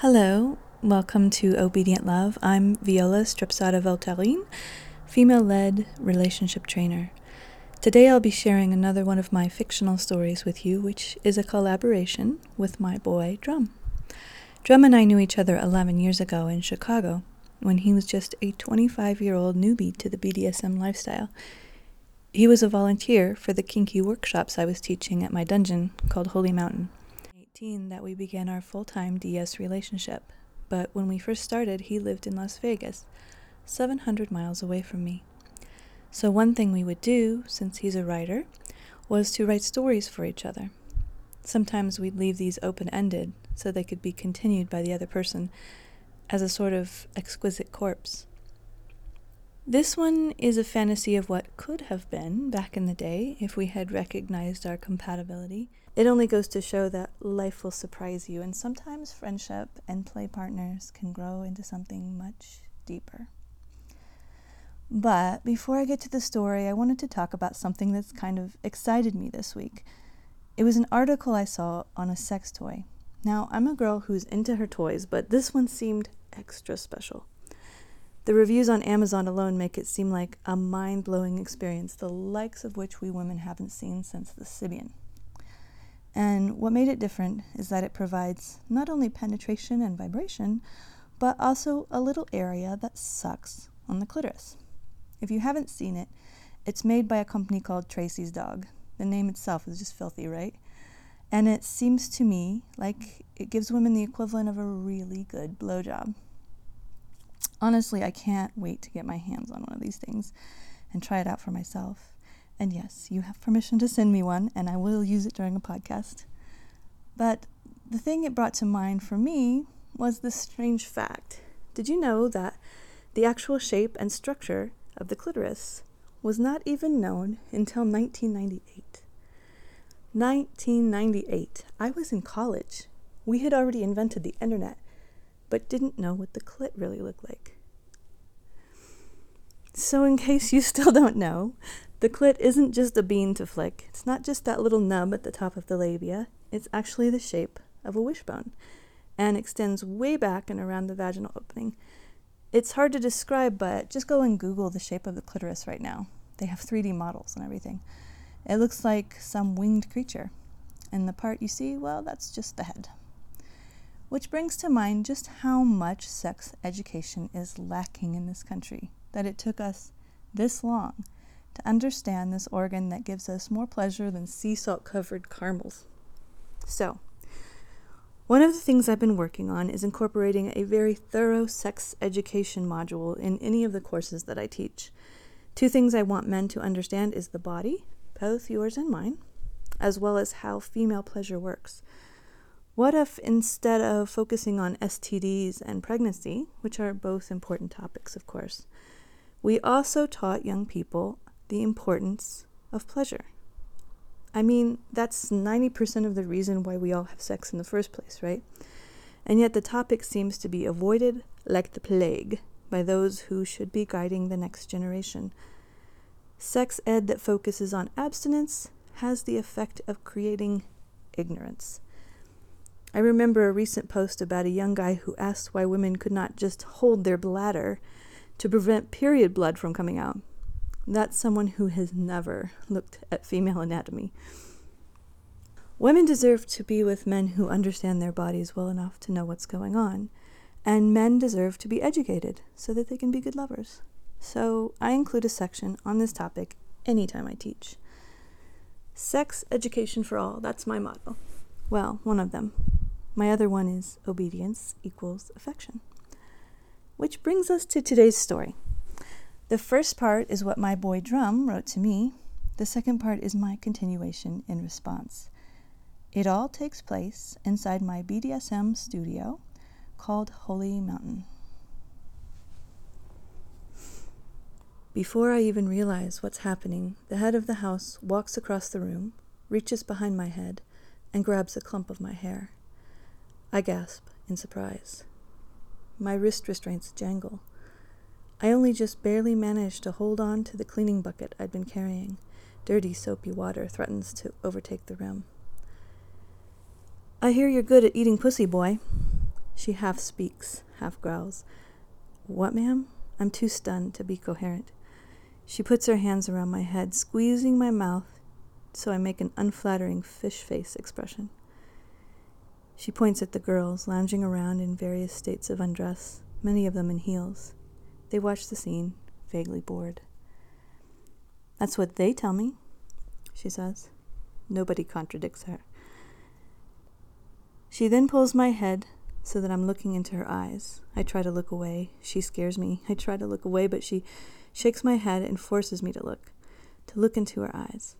Hello, welcome to Obedient Love. I'm Viola Strepsada Voltarin, female led relationship trainer. Today I'll be sharing another one of my fictional stories with you, which is a collaboration with my boy Drum. Drum and I knew each other 11 years ago in Chicago when he was just a 25 year old newbie to the BDSM lifestyle. He was a volunteer for the kinky workshops I was teaching at my dungeon called Holy Mountain that we began our full time DS relationship, but when we first started, he lived in Las Vegas, 700 miles away from me. So, one thing we would do, since he's a writer, was to write stories for each other. Sometimes we'd leave these open ended so they could be continued by the other person as a sort of exquisite corpse. This one is a fantasy of what could have been back in the day if we had recognized our compatibility it only goes to show that life will surprise you, and sometimes friendship and play partners can grow into something much deeper. But before I get to the story, I wanted to talk about something that's kind of excited me this week. It was an article I saw on a sex toy. Now, I'm a girl who's into her toys, but this one seemed extra special. The reviews on Amazon alone make it seem like a mind blowing experience, the likes of which we women haven't seen since the Sybian. And what made it different is that it provides not only penetration and vibration, but also a little area that sucks on the clitoris. If you haven't seen it, it's made by a company called Tracy's Dog. The name itself is just filthy, right? And it seems to me like it gives women the equivalent of a really good blowjob. Honestly, I can't wait to get my hands on one of these things and try it out for myself. And yes, you have permission to send me one, and I will use it during a podcast. But the thing it brought to mind for me was this strange fact. Did you know that the actual shape and structure of the clitoris was not even known until 1998? 1998. I was in college. We had already invented the internet, but didn't know what the clit really looked like. So, in case you still don't know, the clit isn't just a bean to flick. It's not just that little nub at the top of the labia. It's actually the shape of a wishbone and extends way back and around the vaginal opening. It's hard to describe, but just go and Google the shape of the clitoris right now. They have 3D models and everything. It looks like some winged creature. And the part you see, well, that's just the head. Which brings to mind just how much sex education is lacking in this country, that it took us this long to understand this organ that gives us more pleasure than sea salt covered caramels. So, one of the things I've been working on is incorporating a very thorough sex education module in any of the courses that I teach. Two things I want men to understand is the body, both yours and mine, as well as how female pleasure works. What if instead of focusing on STDs and pregnancy, which are both important topics, of course, we also taught young people the importance of pleasure. I mean, that's 90% of the reason why we all have sex in the first place, right? And yet the topic seems to be avoided like the plague by those who should be guiding the next generation. Sex ed that focuses on abstinence has the effect of creating ignorance. I remember a recent post about a young guy who asked why women could not just hold their bladder to prevent period blood from coming out. That's someone who has never looked at female anatomy. Women deserve to be with men who understand their bodies well enough to know what's going on, and men deserve to be educated so that they can be good lovers. So I include a section on this topic anytime I teach. Sex education for all, that's my motto. Well, one of them. My other one is obedience equals affection. Which brings us to today's story. The first part is what my boy Drum wrote to me. The second part is my continuation in response. It all takes place inside my BDSM studio called Holy Mountain. Before I even realize what's happening, the head of the house walks across the room, reaches behind my head, and grabs a clump of my hair. I gasp in surprise. My wrist restraints jangle. I only just barely managed to hold on to the cleaning bucket I'd been carrying. Dirty, soapy water threatens to overtake the rim. I hear you're good at eating pussy, boy. She half speaks, half growls. What, ma'am? I'm too stunned to be coherent. She puts her hands around my head, squeezing my mouth so I make an unflattering fish face expression. She points at the girls lounging around in various states of undress, many of them in heels. They watch the scene, vaguely bored. That's what they tell me, she says. Nobody contradicts her. She then pulls my head so that I'm looking into her eyes. I try to look away. She scares me. I try to look away, but she shakes my head and forces me to look, to look into her eyes.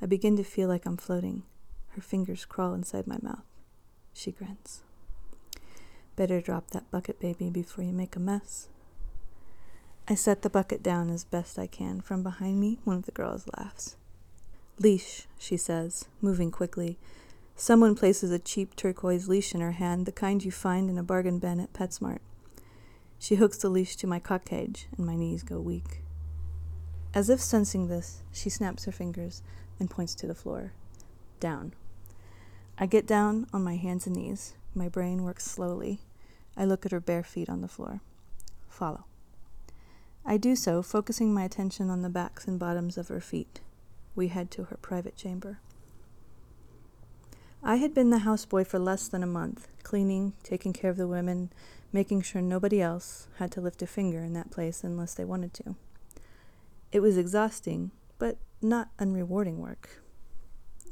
I begin to feel like I'm floating. Her fingers crawl inside my mouth. She grins. Better drop that bucket, baby, before you make a mess. I set the bucket down as best I can. From behind me, one of the girls laughs. Leash, she says, moving quickly. Someone places a cheap turquoise leash in her hand, the kind you find in a bargain bin at PetSmart. She hooks the leash to my cock cage, and my knees go weak. As if sensing this, she snaps her fingers and points to the floor. Down. I get down on my hands and knees. My brain works slowly. I look at her bare feet on the floor. Follow. I do so, focusing my attention on the backs and bottoms of her feet. We head to her private chamber. I had been the houseboy for less than a month, cleaning, taking care of the women, making sure nobody else had to lift a finger in that place unless they wanted to. It was exhausting, but not unrewarding work.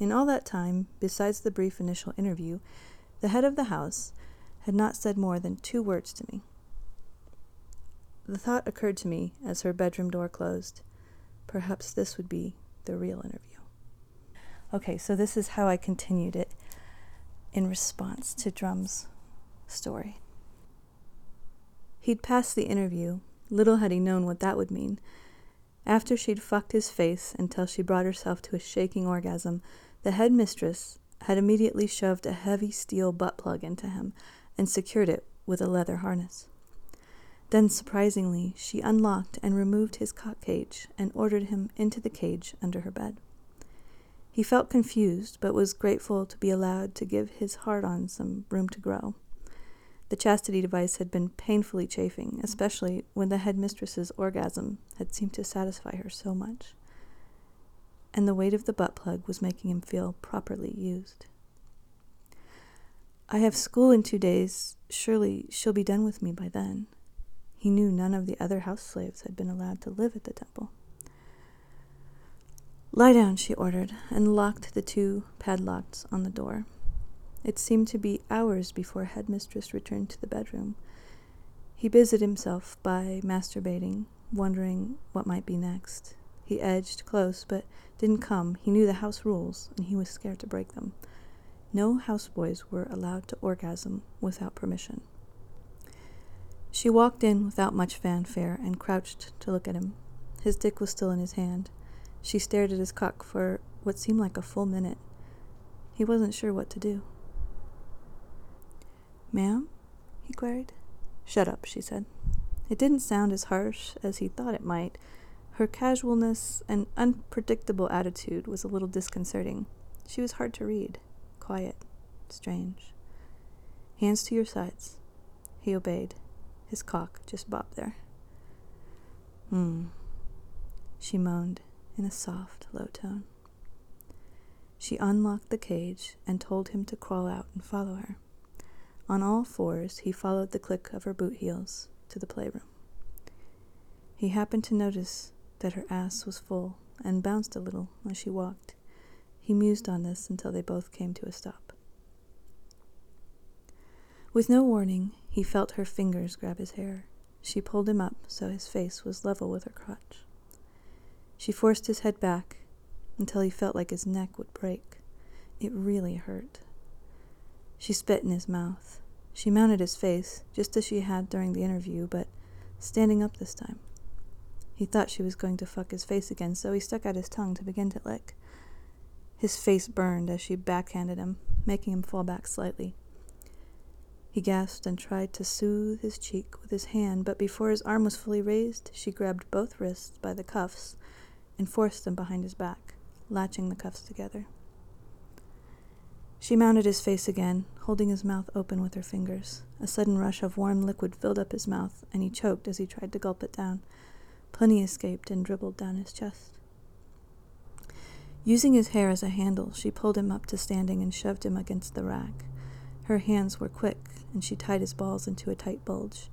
In all that time, besides the brief initial interview, the head of the house had not said more than two words to me. The thought occurred to me as her bedroom door closed. Perhaps this would be the real interview. Okay, so this is how I continued it in response to Drum's story. He'd passed the interview. Little had he known what that would mean. After she'd fucked his face until she brought herself to a shaking orgasm, the headmistress had immediately shoved a heavy steel butt plug into him and secured it with a leather harness. Then, surprisingly, she unlocked and removed his cock cage and ordered him into the cage under her bed. He felt confused, but was grateful to be allowed to give his heart on some room to grow. The chastity device had been painfully chafing, especially when the headmistress's orgasm had seemed to satisfy her so much. And the weight of the butt plug was making him feel properly used. I have school in two days. Surely she'll be done with me by then. He knew none of the other house slaves had been allowed to live at the temple. Lie down, she ordered, and locked the two padlocks on the door. It seemed to be hours before Headmistress returned to the bedroom. He busied himself by masturbating, wondering what might be next. He edged close, but didn't come. He knew the house rules, and he was scared to break them. No houseboys were allowed to orgasm without permission. She walked in without much fanfare and crouched to look at him. His dick was still in his hand. She stared at his cock for what seemed like a full minute. He wasn't sure what to do. Ma'am? he queried. Shut up, she said. It didn't sound as harsh as he thought it might. Her casualness and unpredictable attitude was a little disconcerting. She was hard to read, quiet, strange. Hands to your sides. He obeyed. His cock just bobbed there. Hmm, she moaned in a soft, low tone. She unlocked the cage and told him to crawl out and follow her. On all fours, he followed the click of her boot heels to the playroom. He happened to notice that her ass was full and bounced a little as she walked. He mused on this until they both came to a stop. With no warning, he felt her fingers grab his hair. She pulled him up so his face was level with her crotch. She forced his head back until he felt like his neck would break. It really hurt. She spit in his mouth. She mounted his face, just as she had during the interview, but standing up this time. He thought she was going to fuck his face again, so he stuck out his tongue to begin to lick. His face burned as she backhanded him, making him fall back slightly. He gasped and tried to soothe his cheek with his hand, but before his arm was fully raised, she grabbed both wrists by the cuffs and forced them behind his back, latching the cuffs together. She mounted his face again, holding his mouth open with her fingers. A sudden rush of warm liquid filled up his mouth, and he choked as he tried to gulp it down. Plenty escaped and dribbled down his chest. Using his hair as a handle, she pulled him up to standing and shoved him against the rack. Her hands were quick, and she tied his balls into a tight bulge.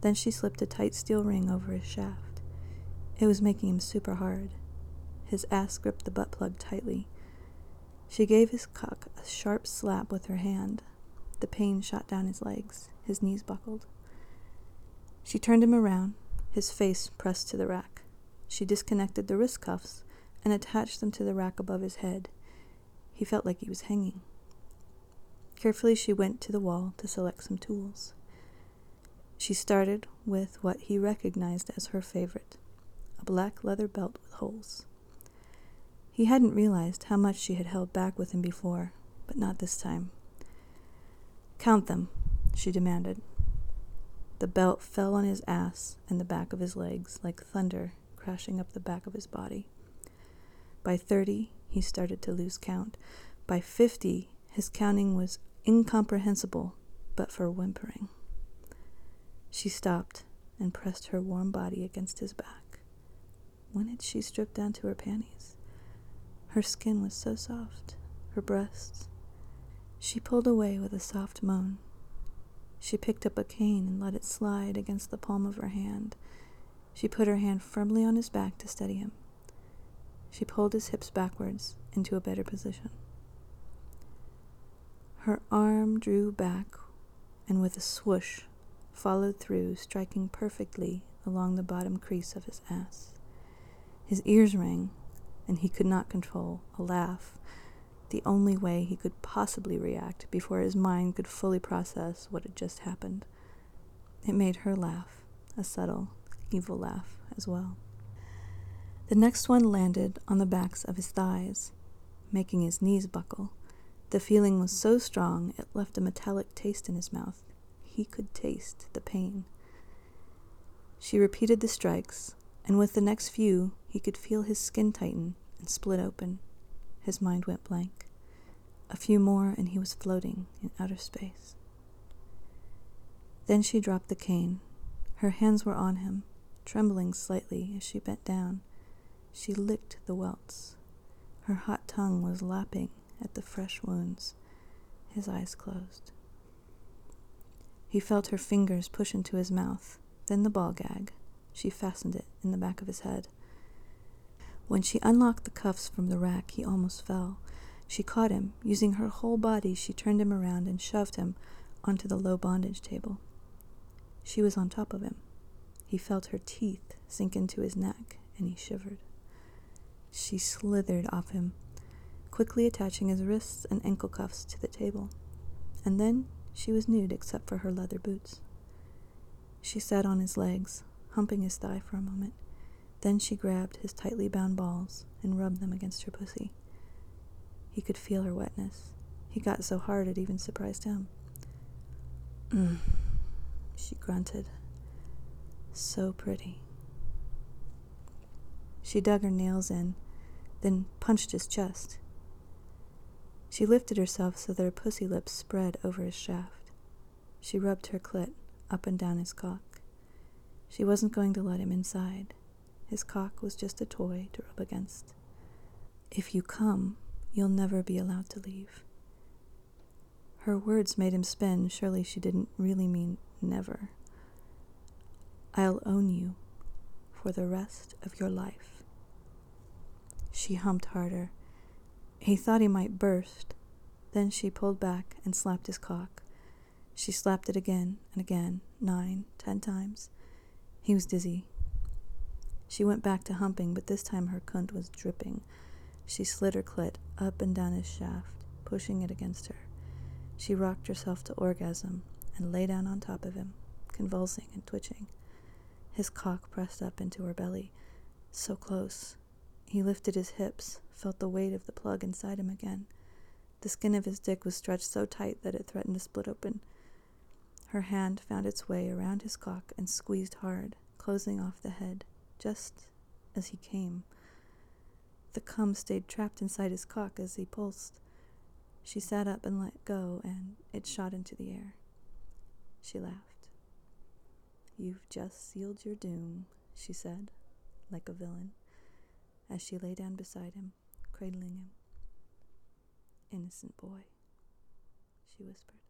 Then she slipped a tight steel ring over his shaft. It was making him super hard. His ass gripped the butt plug tightly. She gave his cock a sharp slap with her hand. The pain shot down his legs. His knees buckled. She turned him around, his face pressed to the rack. She disconnected the wrist cuffs and attached them to the rack above his head. He felt like he was hanging. Carefully, she went to the wall to select some tools. She started with what he recognized as her favorite a black leather belt with holes. He hadn't realized how much she had held back with him before, but not this time. Count them, she demanded. The belt fell on his ass and the back of his legs like thunder crashing up the back of his body. By 30, he started to lose count. By 50, his counting was incomprehensible but for whimpering. She stopped and pressed her warm body against his back. When had she stripped down to her panties? Her skin was so soft, her breasts. She pulled away with a soft moan. She picked up a cane and let it slide against the palm of her hand. She put her hand firmly on his back to steady him. She pulled his hips backwards into a better position. Her arm drew back and with a swoosh followed through, striking perfectly along the bottom crease of his ass. His ears rang and he could not control a laugh, the only way he could possibly react before his mind could fully process what had just happened. It made her laugh, a subtle, evil laugh as well. The next one landed on the backs of his thighs, making his knees buckle. The feeling was so strong it left a metallic taste in his mouth. He could taste the pain. She repeated the strikes, and with the next few, he could feel his skin tighten and split open. His mind went blank. A few more, and he was floating in outer space. Then she dropped the cane. Her hands were on him, trembling slightly as she bent down. She licked the welts. Her hot tongue was lapping at the fresh wounds. His eyes closed. He felt her fingers push into his mouth, then the ball gag. She fastened it in the back of his head. When she unlocked the cuffs from the rack, he almost fell. She caught him. Using her whole body, she turned him around and shoved him onto the low bondage table. She was on top of him. He felt her teeth sink into his neck, and he shivered. She slithered off him, quickly attaching his wrists and ankle cuffs to the table. And then she was nude except for her leather boots. She sat on his legs, humping his thigh for a moment. Then she grabbed his tightly bound balls and rubbed them against her pussy. He could feel her wetness. He got so hard it even surprised him. Mm, she grunted. So pretty. She dug her nails in, then punched his chest. She lifted herself so that her pussy lips spread over his shaft. She rubbed her clit up and down his cock. She wasn't going to let him inside. His cock was just a toy to rub against. If you come, you'll never be allowed to leave. Her words made him spin. Surely she didn't really mean never. I'll own you for the rest of your life. She humped harder. He thought he might burst. Then she pulled back and slapped his cock. She slapped it again and again, nine, ten times. He was dizzy. She went back to humping, but this time her cunt was dripping. She slid her clit up and down his shaft, pushing it against her. She rocked herself to orgasm and lay down on top of him, convulsing and twitching. His cock pressed up into her belly, so close. He lifted his hips, felt the weight of the plug inside him again. The skin of his dick was stretched so tight that it threatened to split open. Her hand found its way around his cock and squeezed hard, closing off the head just as he came. The cum stayed trapped inside his cock as he pulsed. She sat up and let go, and it shot into the air. She laughed. You've just sealed your doom, she said, like a villain, as she lay down beside him, cradling him. Innocent boy, she whispered.